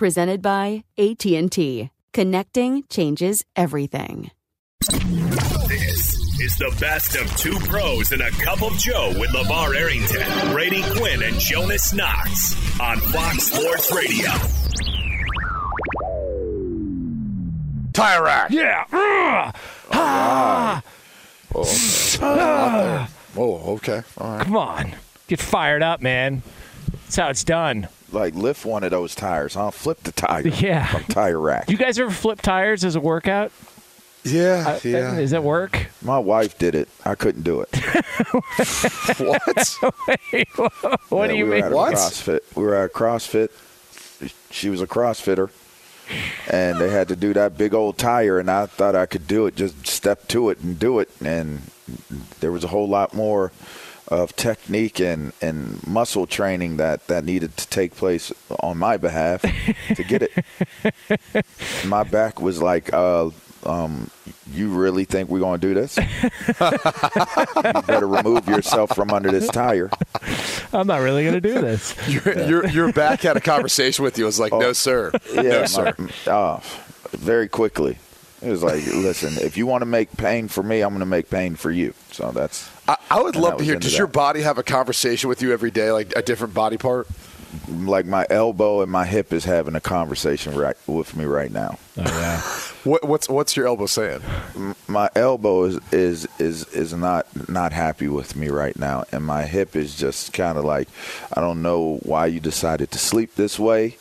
Presented by AT&T. Connecting changes everything. This is the best of two pros and a cup of Joe with LaVar Arrington, Brady Quinn, and Jonas Knox on Fox Sports Radio. Tire rack. Yeah. Ugh. Ah. Oh, okay. Out there. Oh, okay. All right. Come on. Get fired up, man. That's how it's done. Like lift one of those tires, I'll Flip the tire. Yeah. From tire rack. Do you guys ever flip tires as a workout? Yeah, Uh, yeah. Does that work? My wife did it. I couldn't do it. what? What Yeah, do you we were mean? At What? CrossFit. We were at CrossFit. She was a CrossFitter, and they had to do that big old tire, and I thought I could do it. Just step to it and do it, and there was a whole lot more of technique and, and muscle training that, that needed to take place on my behalf to get it. my back was like, uh, um, you really think we're going to do this? you better remove yourself from under this tire. I'm not really going to do this. Your, your, your back had a conversation with you. It was like, no, sir. Yeah, no, my- sir. uh, very quickly. It was like, listen, if you want to make pain for me, I'm going to make pain for you. So that's I, I would And love to hear. Does that. your body have a conversation with you every day, like a different body part? Like my elbow and my hip is having a conversation right with me right now. Oh, yeah. What, what's what's your elbow saying? My elbow is is is is not not happy with me right now, and my hip is just kind of like, I don't know why you decided to sleep this way,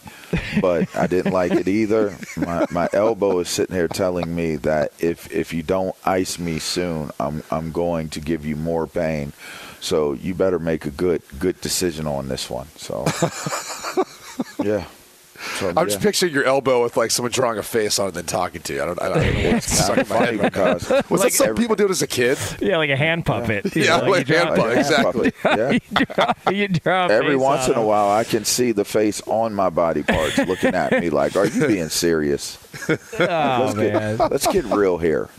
but I didn't like it either. My my elbow is sitting here telling me that if if you don't ice me soon, I'm I'm going to give you more pain. So you better make a good good decision on this one. So yeah. So, I'm just picturing your elbow with like someone drawing a face on it and then talking to you. I don't, I don't know what's stuck in my funny head. because Was like that something every- people did as a kid? Yeah, like a hand puppet. You Yeah, know, like you hand puppet, exactly. Yeah. you draw, you draw Every face once on in a while, I can see the face on my body parts looking at me like, "Are you being serious? Oh, let's, man. get, let's get real here."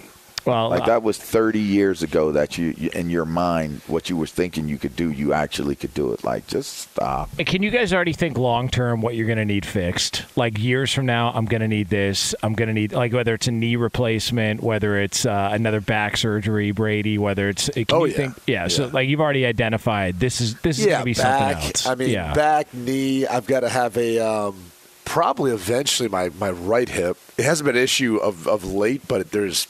Well, Like that was 30 years ago that you, you, in your mind, what you were thinking you could do, you actually could do it. Like, just stop. Can you guys already think long term what you're going to need fixed? Like years from now, I'm going to need this. I'm going to need like whether it's a knee replacement, whether it's uh, another back surgery, Brady, whether it's can Oh, you yeah. think yeah, So like you've already identified this is this is going to be back. something else. I mean, yeah. back, knee. I've got to have a um, probably eventually my, my right hip. It hasn't been an issue of, of late, but there's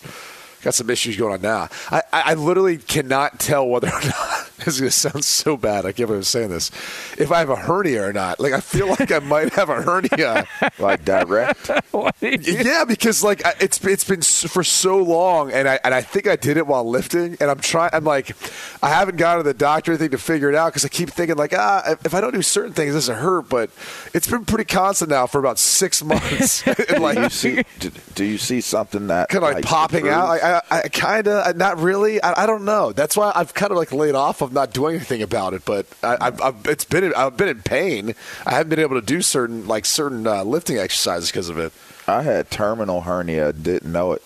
got some issues going on now. I, I, literally cannot tell whether or not This is gonna sound so bad. I can't believe I'm saying this. If I have a hernia or not, like I feel like I might have a hernia. like direct. yeah, because like I- it's it's been for so long, and I and I think I did it while lifting, and I'm trying. I'm like, I haven't gone to the doctor or anything to figure it out because I keep thinking like, ah, if I don't do certain things, this doesn't hurt. But it's been pretty constant now for about six months. and do you like, see? Do, do you see something that kind of like, popping out. protrudes? Like, I, I kind of, not really. I, I don't know. That's why I've kind of like laid off of not doing anything about it. But I, I've, I've it's been I've been in pain. I haven't been able to do certain like certain uh, lifting exercises because of it. I had terminal hernia, didn't know it.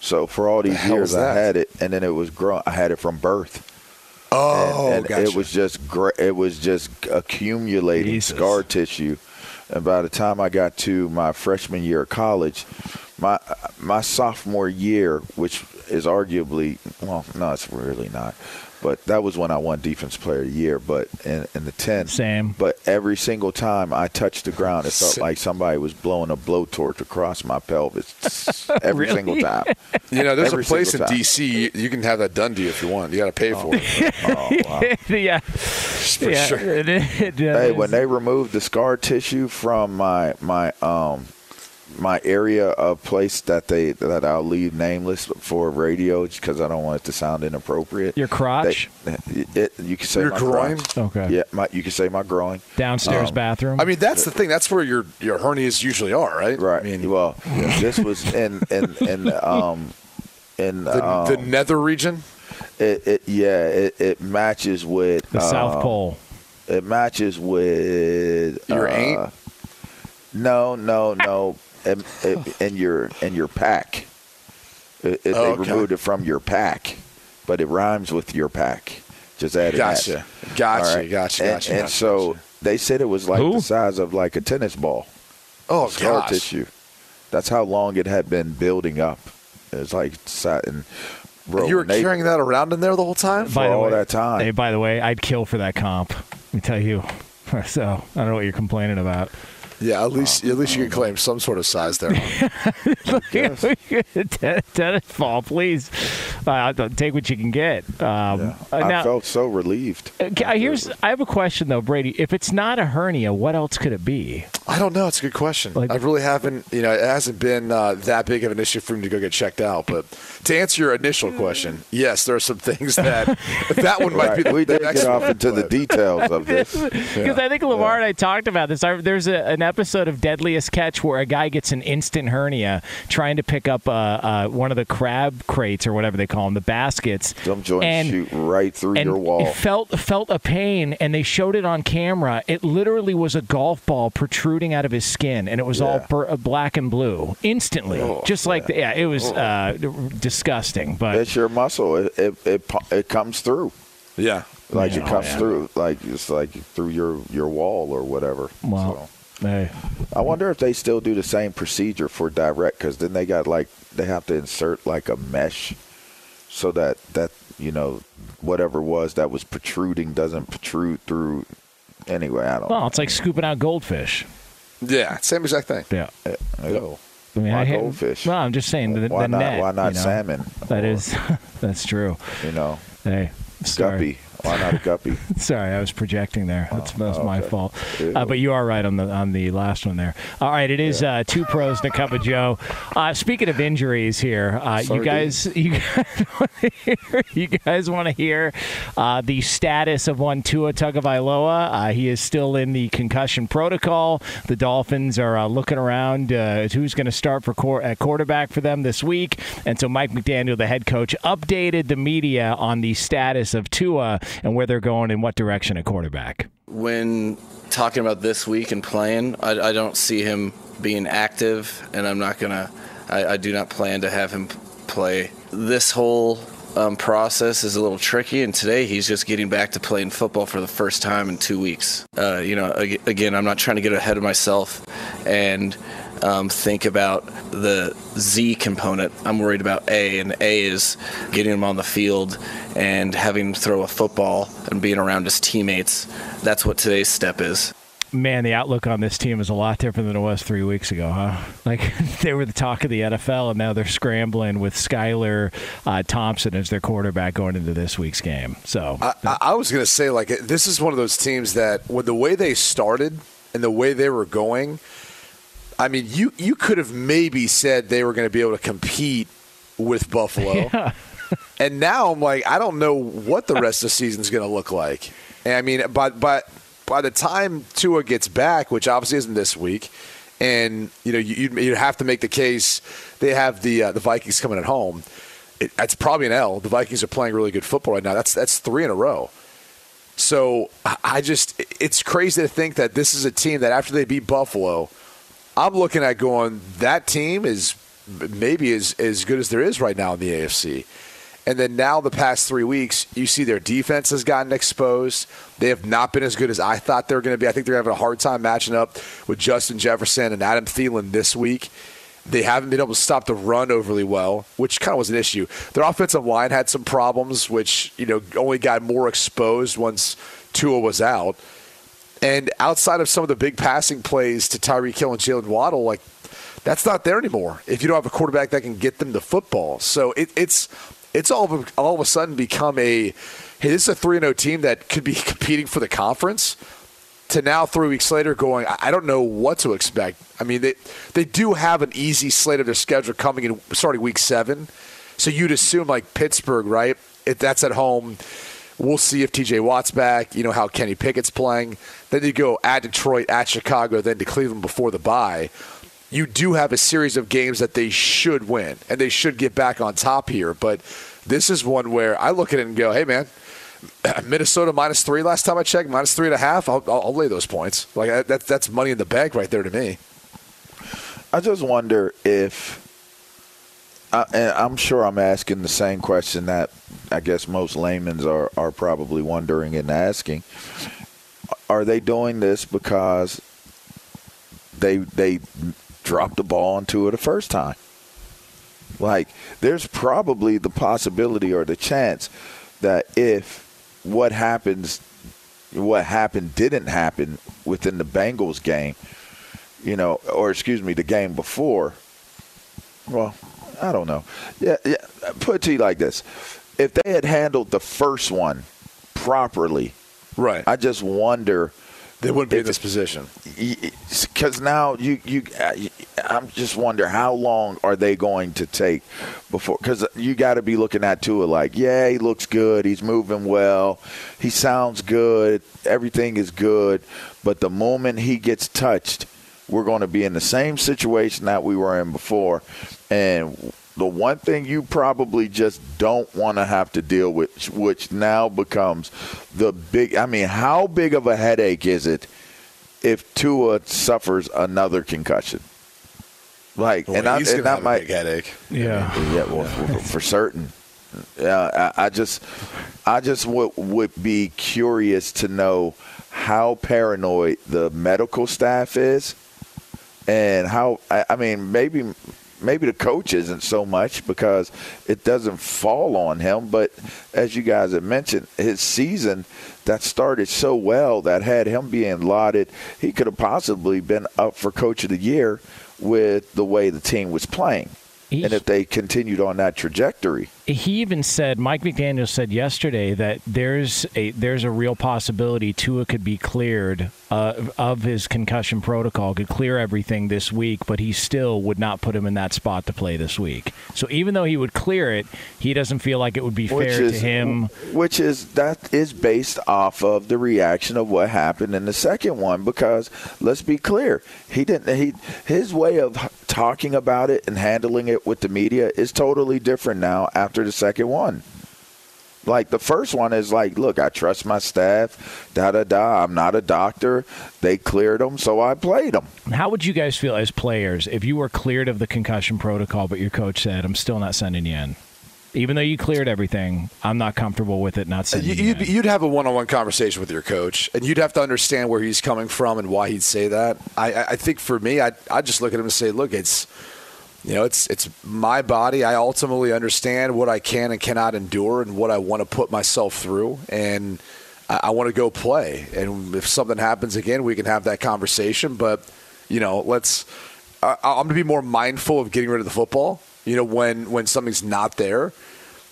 So for all these hell years, I had it, and then it was growing. I had it from birth. Oh, and, and gotcha. it was just gra- it was just accumulating Jesus. scar tissue. And by the time I got to my freshman year of college, my my sophomore year, which is arguably well, no, it's really not. But that was when I won Defense Player of the Year. But in, in the ten, Same. But every single time I touched the ground, it felt like somebody was blowing a blowtorch across my pelvis. every Really? single time. You know, there's Every a place in time. DC you, you can have that done to you if you want. You got to pay for it. Oh, wow. yeah, For yeah. sure. It, it, Hey, is. when they removed the scar tissue from my my um my area of place that they that I'll leave nameless for radio because I don't want it to sound inappropriate. Your crotch? They- it, you can say Your my groin? crotch. Okay. Yeah, my, you can say my groin. downstairs Um, bathroom. I mean, that's the thing. That's where your your hernias usually are, right? Right. I mean, well, this was in in in um in the, um, the nether region. it, it yeah it, it matches with the South um, Pole. It matches with Your uh, ain't? No, no, no. In, in- in your in your pack. It, it, Oh, they okay. removed it from your pack, but it rhymes with your pack. Just added that. Gotcha. Gotcha, All right? gotcha, And, gotcha, and gotcha, so gotcha. they said it was like Who? the size of like a tennis ball. Oh scar gosh. tissue. That's how long it had been building up. It's like sat and bro. you were they- carrying that around in there the whole time. for all that time. Hey, by the way, I'd kill for that comp. Let me tell you. So I don't know what you're complaining about. Yeah, at least at least you can claim some sort of size there. Ten- Tennis ball, please. Uh, take what you can get. Um, Yeah. uh, I now, felt so relieved. uh, here's. I have a question though, Brady. If it's not a hernia, what else could it be? I don't know. It's a good question. Like- I really haven't. You know, it hasn't been uh, that big of an issue for me to go get checked out. But to answer your initial question, yes, there are some things that that one might Right. be. The, we the did next get off one, into the details of this. Because I think LaVar and I talked about this. I, there's a, an episode of Deadliest Catch where a guy gets an instant hernia trying to pick up uh, uh, one of the crab crates or whatever they call them, the baskets. Them joints and shoot right through and your wall. it felt felt a pain, and they showed it on camera. It literally was a golf ball protruding out of his skin, and it was all bur- uh, black and blue instantly, Oh, just like the, yeah, it was uh, disgusting. But It's your muscle. It it, it it comes through. Yeah. Like Yeah. it comes Oh, yeah. through. Like it's like through your your wall or whatever. well, hey, I wonder if they still do the same procedure for direct because then they got like they have to insert like a mesh so that that you know whatever was that was protruding doesn't protrude through. Anyway, I don't. well, it's like scooping out goldfish. Yeah. Same exact thing. Yeah. know. I mean, Why I hate- goldfish? Well, I'm just saying the, why the not? net. why not you know? salmon? That Or, is, that's true. you know Hey, sorry. guppy. Why not a guppy? Sorry, I was projecting there. That's, that's my okay. fault. Uh, but you are right on the on the last one there. All right, it is uh, two pros and a cup of Joe. Uh, speaking of injuries here, uh, you guys, you guys, want to hear, you guys want to hear uh, the status of one Tua Tagovailoa? Uh, he is still in the concussion protocol. The Dolphins are uh, looking around uh, who's going to start for quar- at quarterback for them this week, and so Mike McDaniel, the head coach, updated the media on the status of Tua and where they're going in what direction at quarterback. When talking about this week and playing, I, I don't see him being active, and I'm not gonna. I, I do not plan to have him play. This whole um, process is a little tricky, and today he's just getting back to playing football for the first time in two weeks. Uh, you know, again, I'm not trying to get ahead of myself and um, think about the Z component. I'm worried about A, and A is getting him on the field and having him throw a football and being around his teammates. That's what today's step is. Man, the outlook on this team is a lot different than it was three weeks ago, huh? Like they were the talk of the NFL, and now they're scrambling with Skylar uh, Thompson as their quarterback going into this week's game. So I, I was going to say, like, this is one of those teams that, with the way they started and the way they were going, I mean, you you could have maybe said they were going to be able to compete with Buffalo. Yeah. and now I'm like, I don't know what the rest of the season is going to look like. And I mean, but but by the time Tua gets back, which obviously isn't this week, and you know you you'd have to make the case they have the uh, the Vikings coming at home. It, that's probably an L. The Vikings are playing really good football right now. That's that's three in a row. So I just it's crazy to think that this is a team that after they beat Buffalo, I'm looking at going that team is maybe as as good as there is right now in the AFC. And then now the past three weeks, you see their defense has gotten exposed. They have not been as good as I thought they were going to be. I think they're having a hard time matching up with Justin Jefferson and Adam Thielen this week. They haven't been able to stop the run overly well, which kind of was an issue. Their offensive line had some problems, which you know only got more exposed once Tua was out. And outside of some of the big passing plays to Tyreek Hill and Jalen Waddle, like that's not there anymore. If you don't have a quarterback that can get them the football, so it, it's it's all of, all of a sudden become a hey, this is a three and zero team that could be competing for the conference. To now, three weeks later, going, I don't know what to expect. I mean, they they do have an easy slate of their schedule coming in starting week seven, so you'd assume like Pittsburgh, right? If that's at home, we'll see if T.J. Watt's back. You know how Kenny Pickett's playing. Then you go at Detroit, at Chicago, then to Cleveland before the bye you do have a series of games that they should win and they should get back on top here. But this is one where I look at it and go, hey, man, Minnesota minus three last time I checked, minus three and a half. I'll, I'll, lay those points. Like that, that's money in the bank right there to me. I just wonder if, uh, I'm sure I'm asking the same question that I guess most laymen are, are probably wondering and asking. Are they doing this because they they dropped the ball into it the first time. Like, there's probably the possibility or the chance that if what happens, what happened didn't happen within the Bengals game, you know, or excuse me, the game before, well, I don't know. Yeah, yeah. Put it to you like this: if they had handled the first one properly, right? I just wonder they wouldn't be in this position because now you you uh, I'm just wonder how long are they going to take before because you got to be looking at Tua like yeah he looks good he's moving well he sounds good everything is good but the moment he gets touched we're going to be in the same situation that we were in before and the one thing you probably just don't want to have to deal with, which now becomes the big. I mean, how big of a headache is it if Tua suffers another concussion? Like, Boy, and, I, and that have might a big headache. Yeah, yeah, well, for, for certain. Yeah, I, I just, I just would would be curious to know how paranoid the medical staff is, and how. I, I mean, maybe maybe the coach isn't so much because it doesn't fall on him. But as you guys have mentioned, his season that started so well that had him being lauded, he could have possibly been up for coach of the year with the way the team was playing. and if they continued on that trajectory he even said Mike McDaniel said yesterday that there's a there's a real possibility Tua could be cleared uh, of his concussion protocol, could clear everything this week, but he still would not put him in that spot to play this week. So even though he would clear it, he doesn't feel like it would be which fair is, to him. Which is that is based off of the reaction of what happened in the second one. Because let's be clear, he didn't. He his way of talking about it and handling it with the media is totally different now after after the second one. Like the first one is like, look, I trust my staff, da da da. I'm not a doctor. They cleared them, so I played them. How would you guys feel as players if you were cleared of the concussion protocol, but your coach said, "I'm still not sending you in"? Even though you cleared everything, I'm not comfortable with it. Not sending you. You'd, you'd have a one-on-one conversation with your coach, and you'd have to understand where he's coming from and why he'd say that. I, I think for me, I I just look at him and say, look, it's you know, it's it's my body. I ultimately understand what I can and cannot endure and what I want to put myself through. And I, I want to go play. And if something happens again, we can have that conversation. But you know, let's. I, I'm going to be more mindful of getting rid of the football. You know, when when something's not there,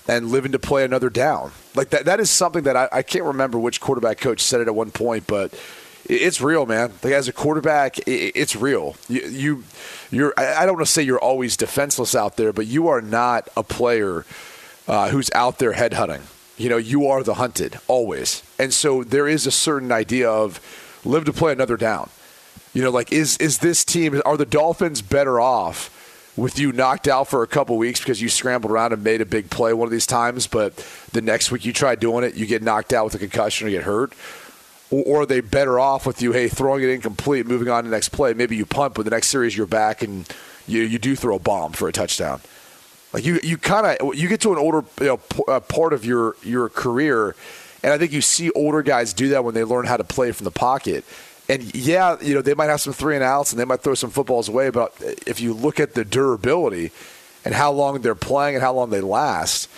and living to play another down. Like that. That is something that I, I can't remember which quarterback coach said it at one point, but it's real, man. Like as a quarterback, it's real. You, you you're. I don't want to say you're always defenseless out there, but you are not a player uh, who's out there headhunting. You know, you are the hunted always, and so there is a certain idea of live to play another down. You know, like is is this team are the Dolphins better off with you knocked out for a couple weeks because you scrambled around and made a big play one of these times, but the next week you try doing it, you get knocked out with a concussion or get hurt? Or, are they better off with you, hey, throwing it incomplete, moving on to the next play? Maybe you punt, but the next series you're back and you, you do throw a bomb for a touchdown. Like you, you kind of you get to an older you know, p- uh, part of your your career, and I think you see older guys do that when they learn how to play from the pocket. And yeah, you know they might have some three and outs, and they might throw some footballs away. But if you look at the durability and how long they're playing and how long they last,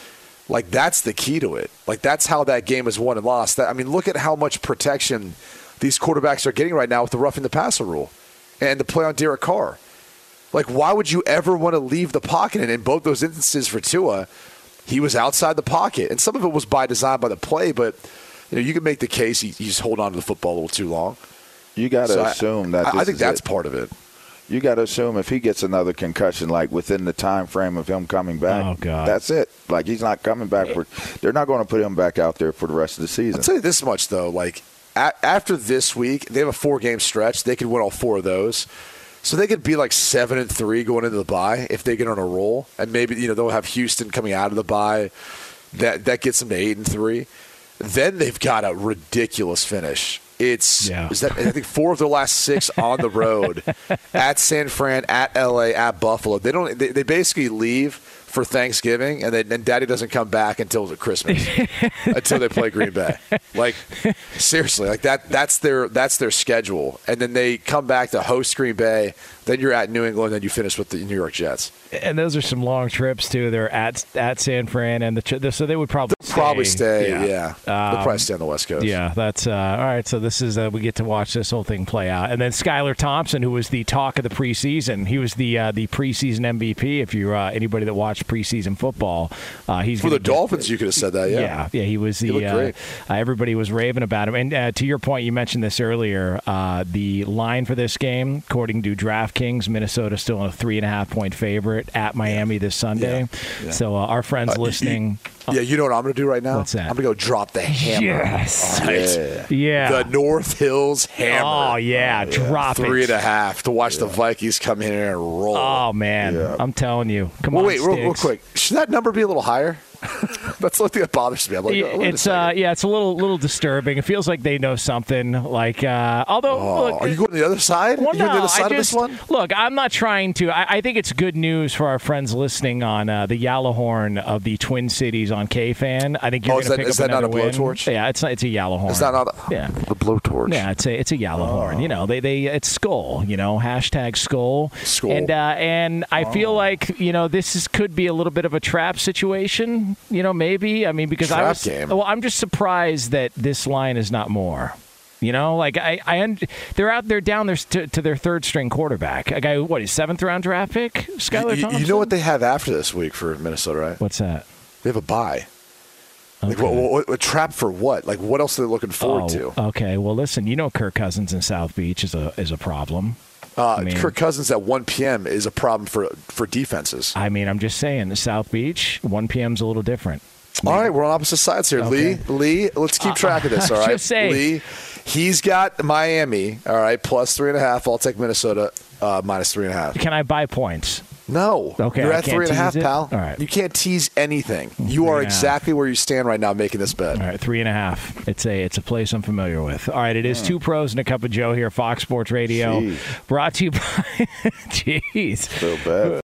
like that's the key to it. Like that's how that game is won and lost. That, I mean, look at how much protection these quarterbacks are getting right now with the roughing the passer rule and the play on Derek Carr. Like, why would you ever want to leave the pocket? And in both those instances for Tua, he was outside the pocket, and some of it was by design by the play. But you know, you can make the case he, he's holding on to the football a little too long. You got to so assume I, that. I, think that's it. part of it you got to assume if he gets another concussion, like within the time frame of him coming back, oh, God. that's it. Like he's not coming back for. They're not going to put him back out there for the rest of the season. I'll tell you this much though, like a- after this week, they have a four game stretch. They could win all four of those. So they could be like seven and three going into the bye if they get on a roll, and maybe you know they'll have Houston coming out of the bye. That that gets them to eight and three. Then they've got a ridiculous finish it's yeah. is that I think four of the last six on the road at San Fran, at LA, at Buffalo. They don't. They, they basically leave for Thanksgiving, and then Daddy doesn't come back until Christmas, until they play Green Bay. Like seriously, like that. That's their that's their schedule, and then they come back to host Green Bay. Then you're at New England, then you finish with the New York Jets. And those are some long trips too. They're at at San Fran, and the so they would probably stay. probably stay. Yeah, yeah. Um, they'll probably stay on the West Coast. Yeah, that's uh, all right. So this is uh, we get to watch this whole thing play out, and then Skylar Thompson, who was the talk of the preseason, he was the uh, the preseason MVP. If you're uh, anybody that watched preseason football, uh, he's for the Dolphins. You could have said that. Yeah, yeah, yeah. He was the. He uh, everybody was raving about him, and to your point, you mentioned this earlier. the line for this game, according to DraftKings, Minnesota still a three and a half point favorite at Miami this Sunday. Yeah. Yeah. So uh, our friends uh, listening. yeah, you know what I'm going to do right now? What's that? I'm going to go drop the hammer. Yes. Right. Yeah. yeah. The North Hills hammer. Oh, yeah. Drop Three it. and a half to watch the Vikings come in here and roll. Oh, man. I'm telling you. Come well, on, wait, real, real quick. Should that number be a little higher? That's the thing that bothers me. I'm like, oh, it's uh, yeah, it's a little little disturbing. It feels like they know something. Like, uh, although, oh, look, are you going to the other side? Well, no, the other side I just, of this one? Look, I'm not trying to. I, I, think it's good news for our friends listening on uh, the Yellowhorn of the Twin Cities on KFan. I think you're oh, going to pick is up that not a blowtorch? Yeah, it's not, it's a Yellowhorn. Is that not a, yeah. the blowtorch? Yeah, it's a it's a Yellowhorn. Oh. You know, they they it's skull. You know, hashtag skull. Skull. And uh, and I feel like you know this is, could be a little bit of a trap situation. You know, maybe I mean, because Trap I was game. well, I'm just surprised that this line is not more. You know, like I, I they're out there down there to, to, their third string quarterback, a guy what, his seventh round draft pick, Skylar you, you, know what they have after this week for Minnesota, right? What's that? They have a bye. Okay. Like, what, what, what, trap for what? Like, what else are they looking forward oh, to? Okay, well, listen, you know, Kirk Cousins in South Beach is a is a problem. Uh, I mean, Kirk Cousins at 1 p.m. is a problem for for defenses. I mean, I'm just saying, the South Beach 1 p.m. is a little different. All right, we're on opposite sides here. Okay. Lee, Lee, let's keep track of this. All right, say. Lee, he's got Miami. All right, plus three and a half. I'll take Minnesota uh, minus three and a half. Can I buy points? No. Okay. You're at three and a half, it? pal. All right. You can't tease anything. You are exactly where you stand right now making this bet. All right, three and a half. It's a it's a place I'm familiar with. All right, it is two pros and a cup of Joe here, Fox Sports Radio. Jeez. Brought to you by Jeez. So bad.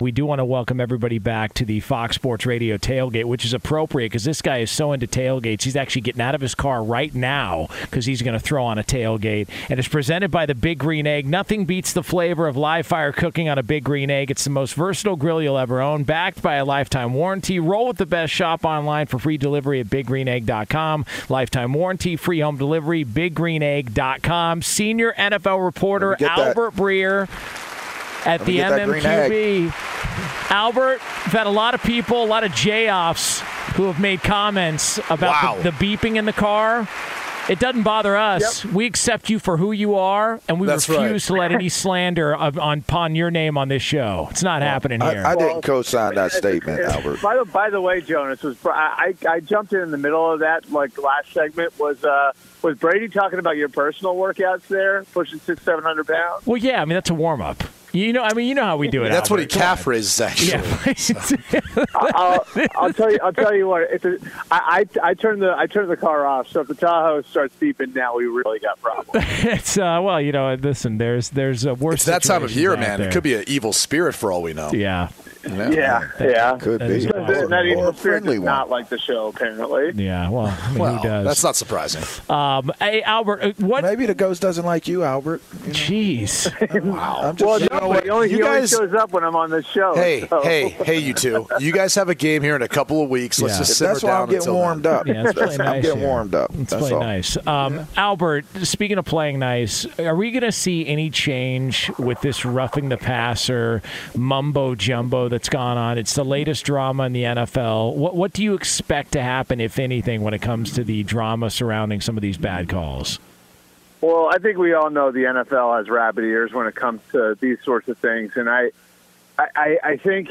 We do want to welcome everybody back to the Fox Sports Radio tailgate, which is appropriate because this guy is so into tailgates. He's actually getting out of his car right now because he's going to throw on a tailgate. And it's presented by the Big Green Egg. Nothing beats the flavor of live fire cooking on a Big Green Egg. It's the most versatile grill you'll ever own, backed by a lifetime warranty. Roll with the best. Shop online for free delivery at biggreenegg.com. Lifetime warranty, free home delivery, biggreenegg.com. Senior NFL reporter Albert Breer at the MMQB. Albert, we've had a lot of people, a lot of J offs who have made comments about Wow. the, the beeping in the car. It doesn't bother us. We accept you for who you are, and we That's refuse right. to let any slander of, on upon your name on this show. It's not happening here. I, I didn't co-sign that statement, Albert. By the by the way, Jonas was I, I I jumped in in the middle of that like last segment was uh was Brady talking about your personal workouts there pushing six seven hundred pounds. well, yeah, I mean that's a warm up. You know, I mean, you know how we do it. That's what he Albert. Come on. calf raises, actually. I'll, I'll tell you. I'll tell you what. It's a, I, I I turned the I turned the car off. So if the Tahoe starts beeping now, we really got problems. it's uh, well, you know, listen. There's there's a worse. It's that time of year, man. there. It could be an evil spirit for all we know. Yeah. Yeah, yeah. Could That be. is That, that, that evil Or a spirit friendly does one. not like the show, apparently. Yeah. Well, I mean, Well, who does? that's not surprising. Um, hey, Albert, uh, what? Maybe the ghost doesn't like you, Albert. Jeez. Wow. I'm just Well, You no, know but what? he only, You he only guys- shows up when I'm on the show. Hey, so- hey, hey, you two. You guys have a game here in a couple of weeks. Let's Yeah. just simmer That's why down I'm getting warmed then. up. Yeah, it's playing I'm nice getting here. warmed up. It's That's playing all. nice. Um, Albert, speaking of playing nice, are we going to see any change with this roughing the passer mumbo jumbo that's gone on? It's the latest drama in the NFL. What what do you expect to happen, if anything, when it comes to the drama surrounding some of these bad calls? Well, I think we all know the NFL has rabbit ears when it comes to these sorts of things, and I, I, I think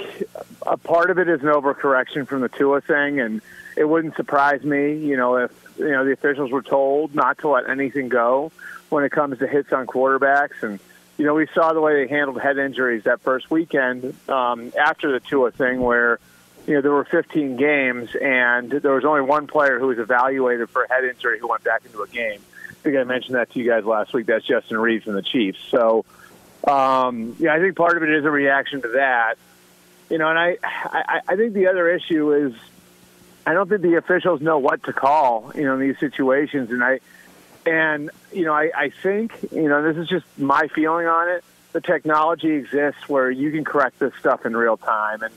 a part of it is an overcorrection from the Tua thing, and it wouldn't surprise me, you know, if you know the officials were told not to let anything go when it comes to hits on quarterbacks, and you know we saw the way they handled head injuries that first weekend um, after the Tua thing, where you know there were 15 games, and there was only one player who was evaluated for a head injury who went back into a game. I think I mentioned that to you guys last week. That's Justin Reeves from the Chiefs. So, um, yeah, I think part of it is a reaction to that. You know, and I, I, I think the other issue is I don't think the officials know what to call. You know, in these situations, and I, and you know, I, I think you know this is just my feeling on it. The technology exists where you can correct this stuff in real time, and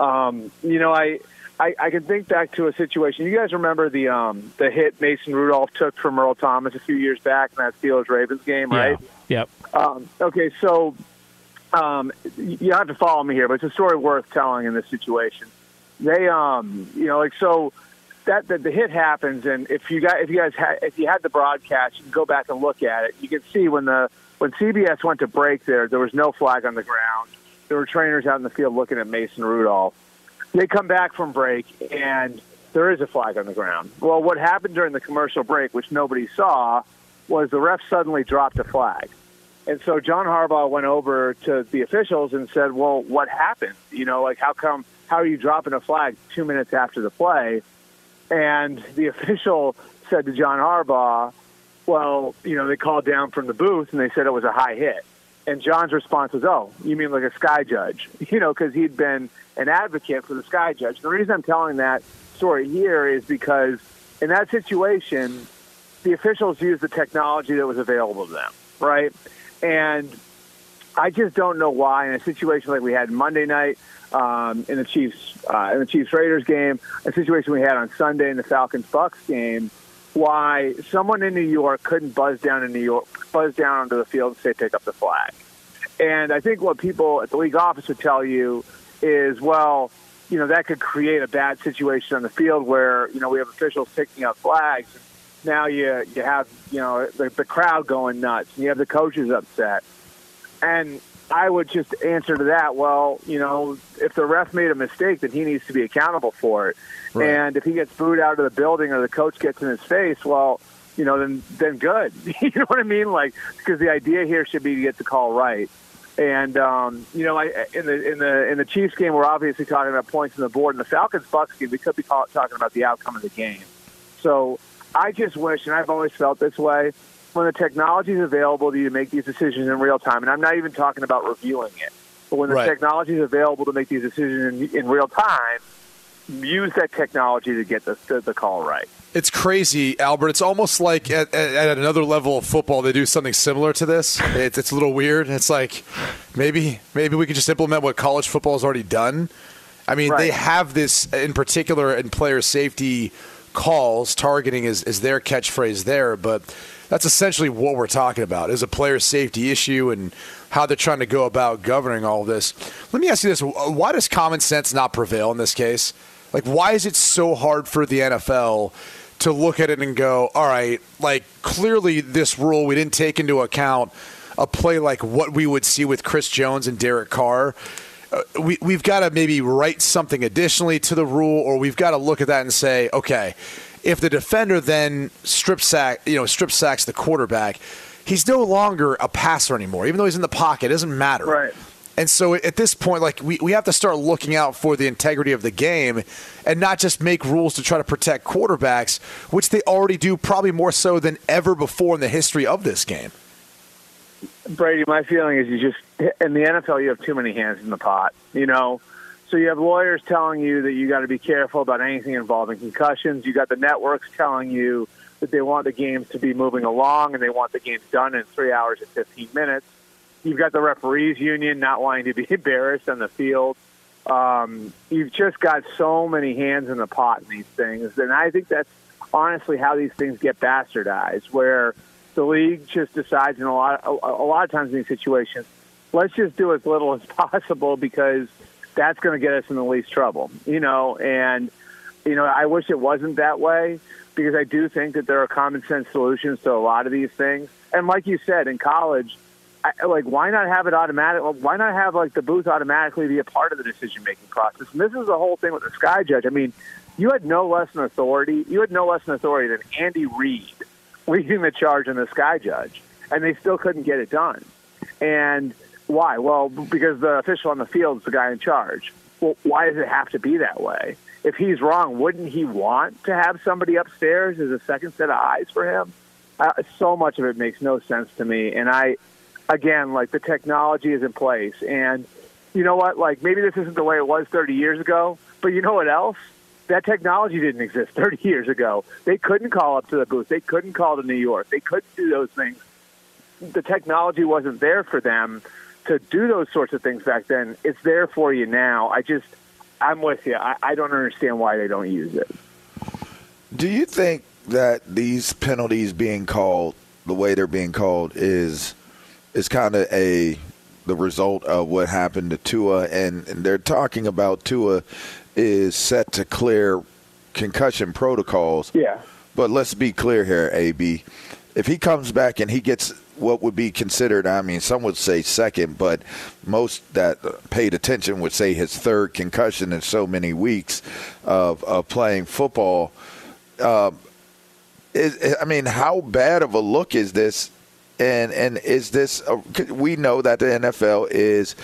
um, you know, I, I I can think back to a situation. You guys remember the um, the hit Mason Rudolph took from Earl Thomas a few years back in that Steelers Ravens game, right? Yeah. Yep. Um, okay, so um, you have to follow me here, but it's a story worth telling in this situation. They, um, you know, like so that, the hit happens, and if you got if you guys had if you had the broadcast, you can go back and look at it. You can see when the when CBS went to break there, there was no flag on the ground. There were trainers out in the field looking at Mason Rudolph. They come back from break, and there is a flag on the ground. Well, what happened during the commercial break, which nobody saw, was the ref suddenly dropped a flag. And so John Harbaugh went over to the officials and said, "Well, what happened? You know, like how come? How are you dropping a flag two minutes after the play?" And the official said to John Harbaugh, "Well, you know, they called down from the booth and they said it was a high hit." And John's response was, "Oh, you mean like a sky judge?" You know, because he'd been an advocate for the sky judge. The reason I'm telling that story here is because in that situation, the officials used the technology that was available to them, right? And I just don't know why in a situation like we had Monday night um, in the Chiefs uh, in the Chiefs Raiders game, a situation we had on Sunday in the Falcons Bucks game, why someone in New York couldn't buzz down in New York, buzz down onto the field and say pick up the flag. And I think what people at the league office would tell you is, well, you know, that could create a bad situation on the field where you know we have officials picking up flags. Now you you have you know the, the crowd going nuts, and you have the coaches upset. And I would just answer to that, well, you know, if the ref made a mistake, then he needs to be accountable for it. Right. And if he gets booed out of the building or the coach gets in his face, well, you know, then then good. you know what I mean? Like because the idea here should be to get the call right. And um, you know, I, in the in the in the Chiefs game, we're obviously talking about points on the board. In the Falcons Bucks game, we could be talking about the outcome of the game. So I just wish, and I've always felt this way, when the technology is available to you to make these decisions in real time, and I'm not even talking about reviewing it, but when the Right. technology is available to make these decisions in, in real time, use that technology to get the, the, the call right. It's crazy, Albert. It's almost like at, at, at another level of football, they do something similar to this. It's, it's a little weird. It's like maybe maybe we could just implement what college football has already done. I mean, they have this in particular in player safety calls. Targeting is, is their catchphrase there, but that's essentially what we're talking about is a player safety issue and how they're trying to go about governing all this. Let me ask you this: Why does common sense not prevail in this case? Like, why is it so hard for the NFL to look at it and go, all right, like clearly this rule we didn't take into account a play like what we would see with Chris Jones and Derek Carr. Uh, we, we've got to maybe write something additionally to the rule, or we've got to look at that and say, okay, if the defender then strip sack, you know, strip sacks the quarterback, he's no longer a passer anymore. Even though he's in the pocket, it doesn't matter. Right. And so at this point, like we, we have to start looking out for the integrity of the game and not just make rules to try to protect quarterbacks, which they already do probably more so than ever before in the history of this game. Brady, my feeling is you just in the NFL you have too many hands in the pot. You know, so you have lawyers telling you that you got to be careful about anything involving concussions. You got the networks telling you that they want the games to be moving along and they want the games done in three hours and 15 minutes. You've got the referees union not wanting to be embarrassed on the field. Um, you've just got so many hands in the pot in these things, and I think that's honestly how these things get bastardized, where the league just decides in a lot, a, a lot of times in these situations, let's just do as little as possible because that's going to get us in the least trouble, you know. And you know, I wish it wasn't that way because I do think that there are common sense solutions to a lot of these things. And like you said, in college, I, like why not have it automatic? Why not have like the booth automatically be a part of the decision making process? And this is the whole thing with the sky judge. I mean, you had no less an authority. You had no less an authority than Andy Reid leading the charge on the sky judge, and they still couldn't get it done. And why? Well, because the official on the field is the guy in charge. Well, why does it have to be that way? If he's wrong, wouldn't he want to have somebody upstairs as a second set of eyes for him? Uh, so much of it makes no sense to me, and I again, like the technology is in place. And you know what? Like maybe this isn't the way it was 30 years ago, but you know what else? That technology didn't exist 30 years ago. They couldn't call up to the booth. They couldn't call to New York. They couldn't do those things. The technology wasn't there for them to do those sorts of things back then. It's there for you now. I just, I'm with you. I, I don't understand why they don't use it. Do you think that these penalties being called the way they're being called is is kind of a the result of what happened to Tua, and, and they're talking about Tua is set to clear concussion protocols. Yeah. But let's be clear here, AB. If he comes back and he gets what would be considered, I mean, some would say second, but most that paid attention would say his third concussion in so many weeks of, of playing football. Uh, is, I mean, how bad of a look is this and and is this? A, we know that the NFL is,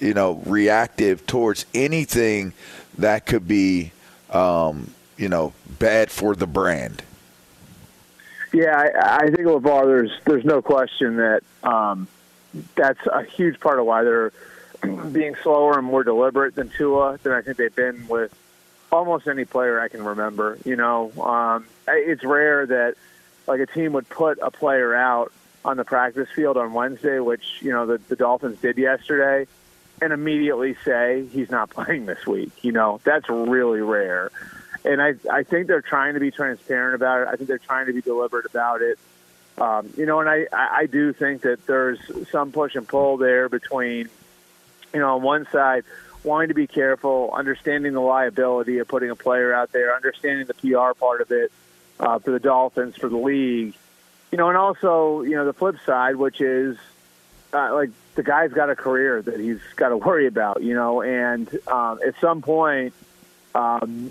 you know, reactive towards anything that could be, um, you know, bad for the brand. Yeah, I, I think LaVar, there's there's no question that um, that's a huge part of why they're being slower and more deliberate than Tua than I think they've been with almost any player I can remember. You know, um, it's rare that like a team would put a player out on the practice field on Wednesday, which you know the, the Dolphins did yesterday, and immediately say he's not playing this week. You know that's really rare, and I I think they're trying to be transparent about it. I think they're trying to be deliberate about it. Um, you know, and I I do think that there's some push and pull there between, you know, on one side wanting to be careful, understanding the liability of putting a player out there, understanding the PR part of it uh, for the Dolphins, for the league you know, and also, you know, the flip side, which is uh, like the guy's got a career that he's got to worry about, you know, and um, at some point, um,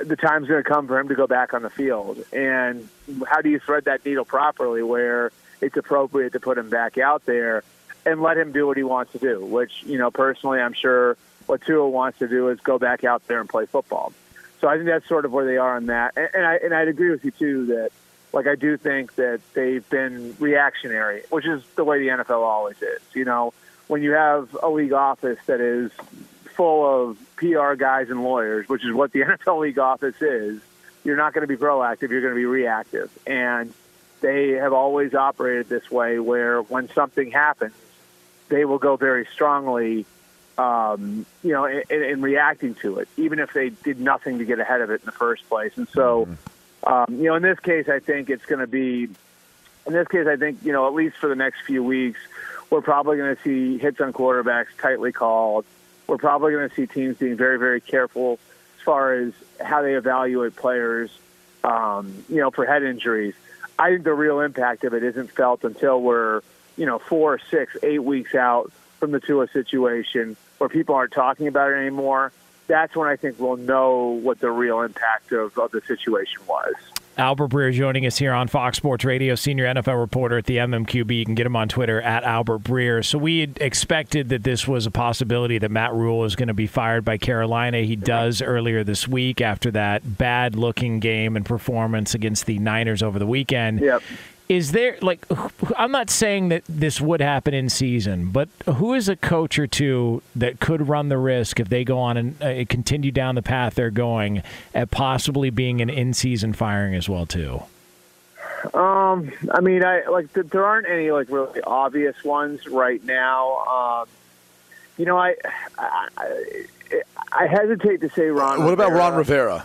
the time's going to come for him to go back on the field. And how do you thread that needle properly where it's appropriate to put him back out there and let him do what he wants to do? Which, you know, personally, I'm sure what Tua wants to do is go back out there and play football. So I think that's sort of where they are on that. And, and I and I'd agree with you too that like I do think that they've been reactionary, which is the way the NFL always is. You know, when you have a league office that is full of PR guys and lawyers, which is what the NFL league office is, you're not going to be proactive, you're going to be reactive. And they have always operated this way where when something happens, they will go very strongly um, you know, in, in reacting to it, even if they did nothing to get ahead of it in the first place. And so, mm-hmm um, you know, in this case, I think it's going to be. In this case, I think you know at least for the next few weeks, we're probably going to see hits on quarterbacks tightly called. We're probably going to see teams being very, very careful as far as how they evaluate players, um, you know, for head injuries. I think the real impact of it isn't felt until we're, you know, four, six, eight weeks out from the Tua situation where people aren't talking about it anymore. That's when I think we'll know what the real impact of, of the situation was. Albert Breer joining us here on Fox Sports Radio, senior NFL reporter at the MMQB. You can get him on Twitter at Albert Breer. So we had expected that this was a possibility that Matt Rhule is going to be fired by Carolina. He does earlier this week after that bad looking game and performance against the Niners over the weekend. Yep is there like I'm not saying that this would happen in season, but who is a coach or two that could run the risk if they go on and uh, continue down the path they're going at possibly being an in-season firing as well too? Um, I mean, I like th- there aren't any like really obvious ones right now. Um, you know, I, I I hesitate to say Ron. What Rivera. about Ron Rivera?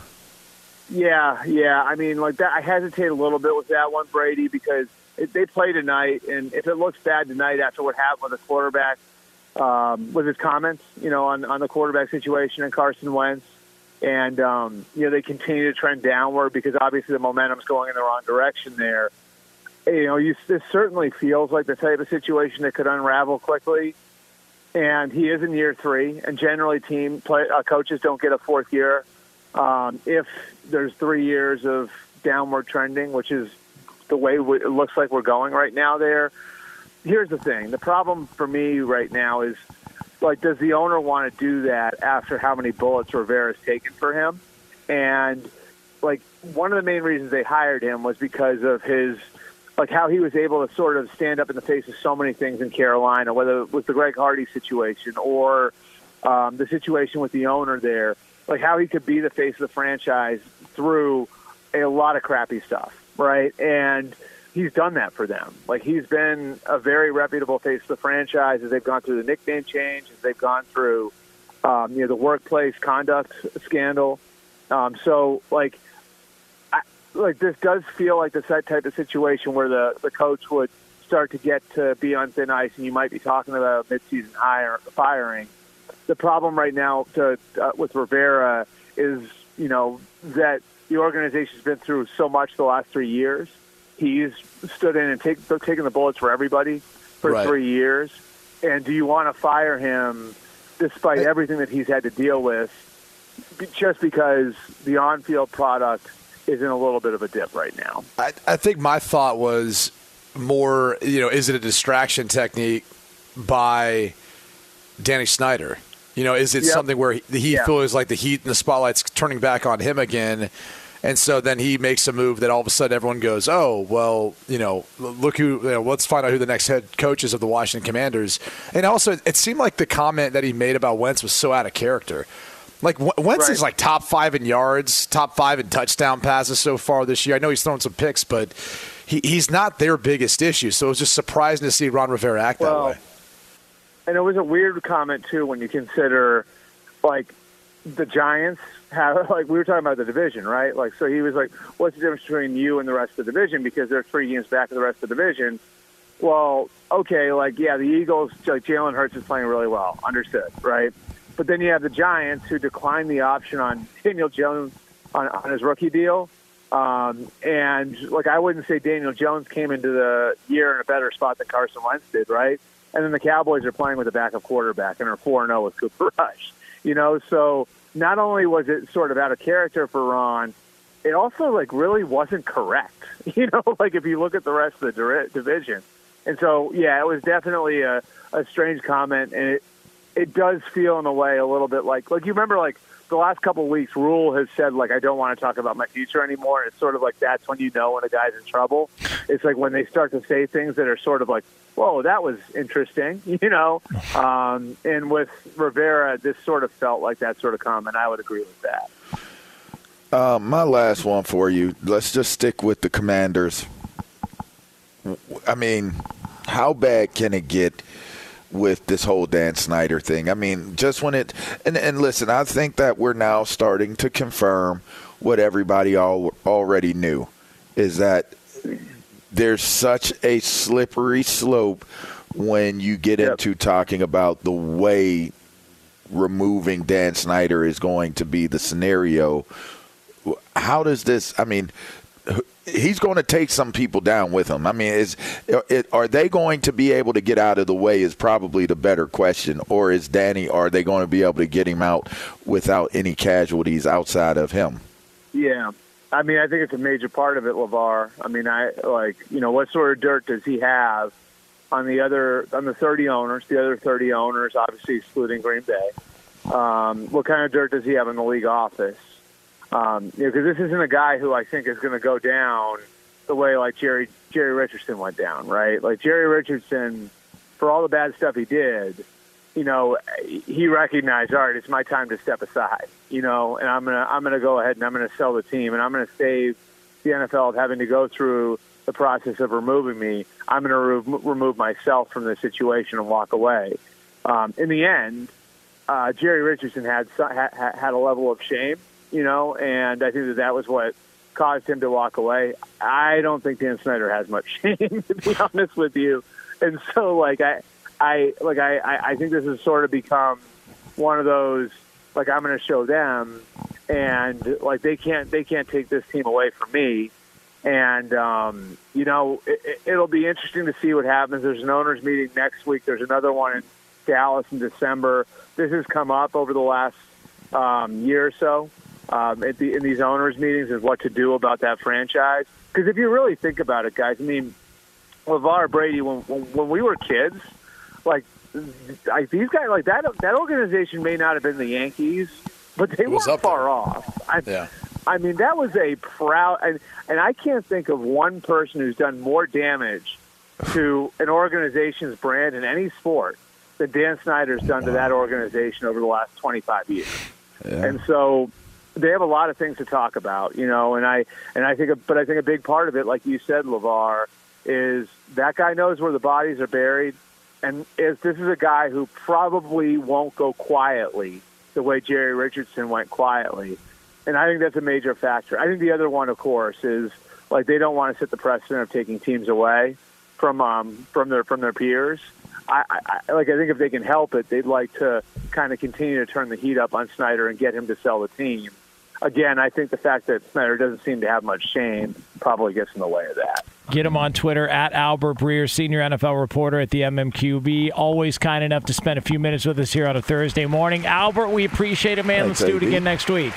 Yeah, yeah. I mean, like that. I hesitate a little bit with that one, Brady, because they play tonight, and if it looks bad tonight after what happened with the quarterback, um, with his comments, you know, on on the quarterback situation and Carson Wentz, and um, you know they continue to trend downward because obviously the momentum's going in the wrong direction there. You know, you, this certainly feels like the type of situation that could unravel quickly. And he is in year three, and generally, team play, uh, coaches don't get a fourth year um, if there's three years of downward trending, which is the way we, it looks like we're going right now there. Here's the thing. The problem for me right now is like, does the owner want to do that after how many bullets Rivera's taken for him? And like, one of the main reasons they hired him was because of his, like, how he was able to sort of stand up in the face of so many things in Carolina, whether it was the Greg Hardy situation or um, the situation with the owner there like how he could be the face of the franchise through a lot of crappy stuff, right? And he's done that for them. Like he's been a very reputable face of the franchise as they've gone through the nickname change, as they've gone through, um, you know, the workplace conduct scandal. Um, so like, I, like this does feel like the type of situation where the the coach would start to get to be on thin ice, and you might be talking about midseason hire firing the problem right now to, uh, with Rivera is, you know, that the organization's been through so much the last three years. He's stood in and take, taken the bullets for everybody for right. three years. And do you want to fire him despite everything that he's had to deal with just because the on-field product is in a little bit of a dip right now? I, I think my thought was more, you know, is it a distraction technique by Danny Snyder? You know, is it Yep. something where he, he Yeah. feels like the heat and the spotlight's turning back on him again? And so then he makes a move that all of a sudden everyone goes, "Oh, well, you know, look who. You know, let's find out who the next head coach is of the Washington Commanders." And also, it seemed like the comment that he made about Wentz was so out of character. Like Wentz Right. is like top five in yards, top five in touchdown passes so far this year. I know he's thrown some picks, but he, he's not their biggest issue. So it was just surprising to see Ron Rivera act that way. And it was a weird comment too when you consider, like, the Giants have like we were talking about the division, right? Like, so he was like, "What's the difference between you and the rest of the division?" Because they're three games back of the rest of the division. Well, okay, like yeah, the Eagles, like Jalen Hurts is playing really well, understood, right? But then you have the Giants who declined the option on Daniel Jones on, on his rookie deal. Um, and like I wouldn't say Daniel Jones came into the year in a better spot than Carson Wentz did, right? And then the Cowboys are playing with a backup quarterback and are four zero oh with Cooper Rush. You know, so not only was it sort of out of character for Ron, it also like really wasn't correct. You know, like if you look at the rest of the division, and so yeah, it was definitely a, a strange comment, and it it does feel in a way a little bit like like you remember like the last couple of weeks, Rhule has said like I don't want to talk about my future anymore. It's sort of like that's when you know when a guy's in trouble. It's like when they start to say things that are sort of like, "Whoa, that was interesting," you know. Um, and with Rivera, this sort of felt like that sort of comment. I would agree with that. Uh, my last one for you. Let's just stick with the Commanders. I mean, how bad can it get with this whole Dan Snyder thing? I mean, just when it and and listen, I think that we're now starting to confirm what everybody all already knew is that there's such a slippery slope when you get into talking about the way removing Dan Snyder is going to be the scenario. How does this? I mean, he's going to take some people down with him. I mean, is it, are they going to be able to get out of the way? Is probably the better question. Or is Danny? Are they going to be able to get him out without any casualties outside of him? Yeah. I mean, I think it's a major part of it, LaVar. I mean, I like you know what sort of dirt does he have on the other on the 30 owners, the other 30 owners, obviously excluding Green Bay. Um, what kind of dirt does he have in the league office? Um, you know, because this isn't a guy who I think is going to go down the way like Jerry Jerry Richardson went down, right? Like Jerry Richardson, for all the bad stuff he did, you know, he recognized, all right, it's my time to step aside, you know, and I'm gonna I'm gonna go ahead and I'm gonna sell the team and I'm gonna save the NFL of having to go through the process of removing me. I'm gonna re- remove myself from the situation and walk away. Um, in the end, uh, Jerry Richardson had had had a level of shame you know, and I think that that was what caused him to walk away. I don't think Dan Snyder has much shame, to be honest with you. And so, like, I, I, like, I, I think this has sort of become one of those, like, I'm going to show them, and like, they can't, they can't take this team away from me. And um, you know, it, it'll be interesting to see what happens. There's an owners meeting next week. There's another one in Dallas in December. This has come up over the last um, year or so um, the, in these owners' meetings is what to do about that franchise. Because if you really think about it, guys, I mean, LaVar Brady, when, when, when we were kids, like, like these guys, like that, that organization may not have been the Yankees, but they weren't far off. I, yeah. I mean, that was a proud, and, and I can't think of one person who's done more damage to an organization's brand in any sport than Dan Snyder's done to that organization over the last 25 years. Yeah. And so they have a lot of things to talk about, you know, and I and I think, but I think a big part of it, like you said, LaVar, is that guy knows where the bodies are buried, and is this is a guy who probably won't go quietly the way Jerry Richardson went quietly, and I think that's a major factor. I think the other one, of course, is like they don't want to set the precedent of taking teams away from um, from their from their peers. I, I like I think if they can help it, they'd like to kind of continue to turn the heat up on Snyder and get him to sell the team again, I think the fact that Snyder doesn't seem to have much shame probably gets in the way of that. Get him on Twitter at Albert Breer, senior NFL reporter at the MMQB. Always kind enough to spend a few minutes with us here on a Thursday morning. Albert, we appreciate it, man. Thanks, Let's do it again next week.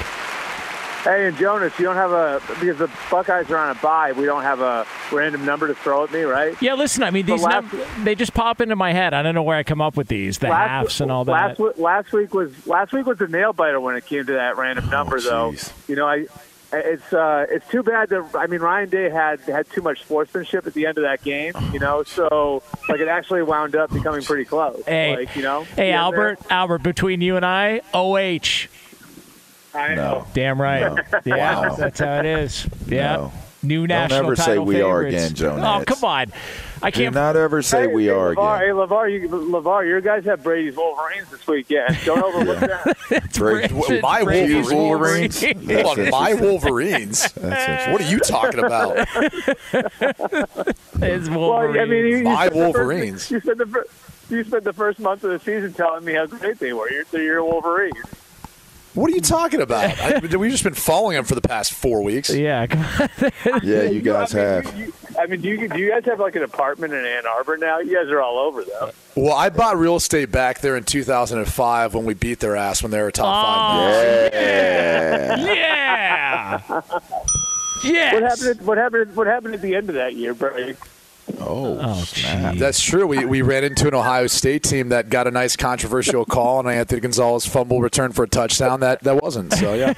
Hey, and Jonas, you don't have a because the Buckeyes are on a bye. We don't have a random number to throw at me, right? Yeah, listen. I mean, these last, num- they just pop into my head. I don't know where I come up with these, the last, halves and all that. Last, last week was last week was a nail biter when it came to that random oh, number, though. You know, I it's uh, it's too bad that I mean Ryan Day had had too much sportsmanship at the end of that game, you know. So like it actually wound up becoming pretty close. Hey, like, you know. Hey Albert. Albert, between you and I, OH. I know. Damn right. No. Yeah, wow. that's how it is. Yeah. No. New national Don't ever say we favorites. are again, Jonas. Oh, come on. I can't. Do not ever say hey, we hey, are LaVar, again. Hey, LaVar, you, LaVar, your guys have Brady's Wolverines this weekend. Don't overlook that. Brady, my Wolverines. Wolverines. Hold on, my Wolverines. what are you talking about? it's Wolverines. Well, I mean, you, you my Wolverines. First, you, spent the, you spent the first month of the season telling me how great they were. You're, you're Wolverines. What are you talking about? I, we've just been following him for the past four weeks. Yeah, yeah, you guys I mean, have. You, I mean, do you do you guys have like an apartment in Ann Arbor now? You guys are all over though. Well, I bought real estate back there in 2005 when we beat their ass when they were top oh, five. Yeah, yeah. yes. What happened? what happened? What happened at the end of that year, Brady? Oh, oh snap. That's true. We, we ran into an Ohio State team that got a nice controversial call on Anthony Gonzalez fumble return for a touchdown. That that wasn't. So yeah.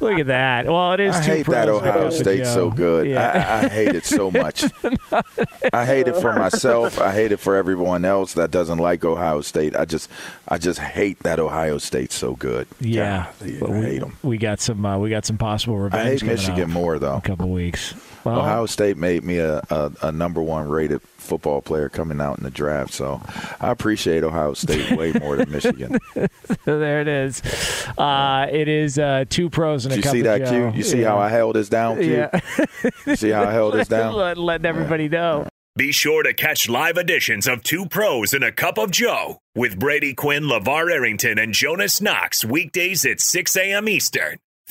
Look at that. Well, it is. I hate that Ohio State so good. Yeah. I, I hate it so much. I hate it for myself. I hate it for everyone else that doesn't like Ohio State. I just I just hate that Ohio State so good. Yeah, God, I hate them. We got some. Uh, we got some possible revenge. I hate Michigan more though. A couple weeks. Well, Ohio State made me a, a, a, number one rated football player coming out in the draft, so I appreciate Ohio State way more than Michigan. So there it is. Uh, it is uh, two pros and Did a cup. Of Joe. You see that, Q? You see yeah. how I held this down, Q? Yeah. you see how I held this down? Letting everybody know. Be sure to catch live editions of Two Pros and a Cup of Joe with Brady Quinn, LaVar Arrington, and Jonas Knox weekdays at 6 a.m. Eastern,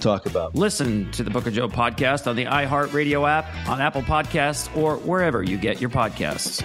talk about. Listen to the Book of Joe podcast on the iHeartRadio app, on Apple Podcasts, or wherever you get your podcasts.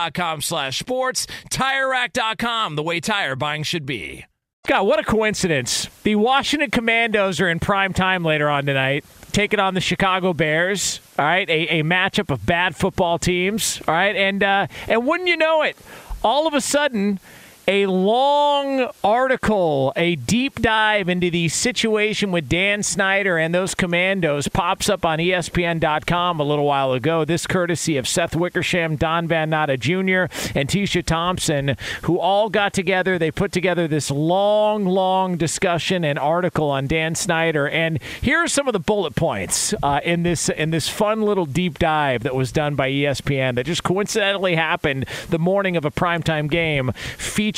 slash sports. TireRack.com, the way tire buying should be. God, what a coincidence. The Washington Commandos are in prime time later on tonight, taking on the Chicago Bears. All right, a, a matchup of bad football teams. All right, and uh, and wouldn't you know it, all of a sudden a long article, a deep dive into the situation with Dan Snyder and those commandos pops up on ESPN.com a little while ago. This courtesy of Seth Wickersham, Don Van Natta Jr., and Tisha Thompson, who all got together. They put together this long, long discussion and article on Dan Snyder. And here are some of the bullet points uh, in this in this fun little deep dive that was done by ESPN that just coincidentally happened the morning of a primetime game featuring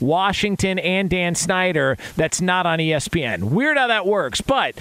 Washington and Dan Snyder that's not on ESPN. Weird how that works, but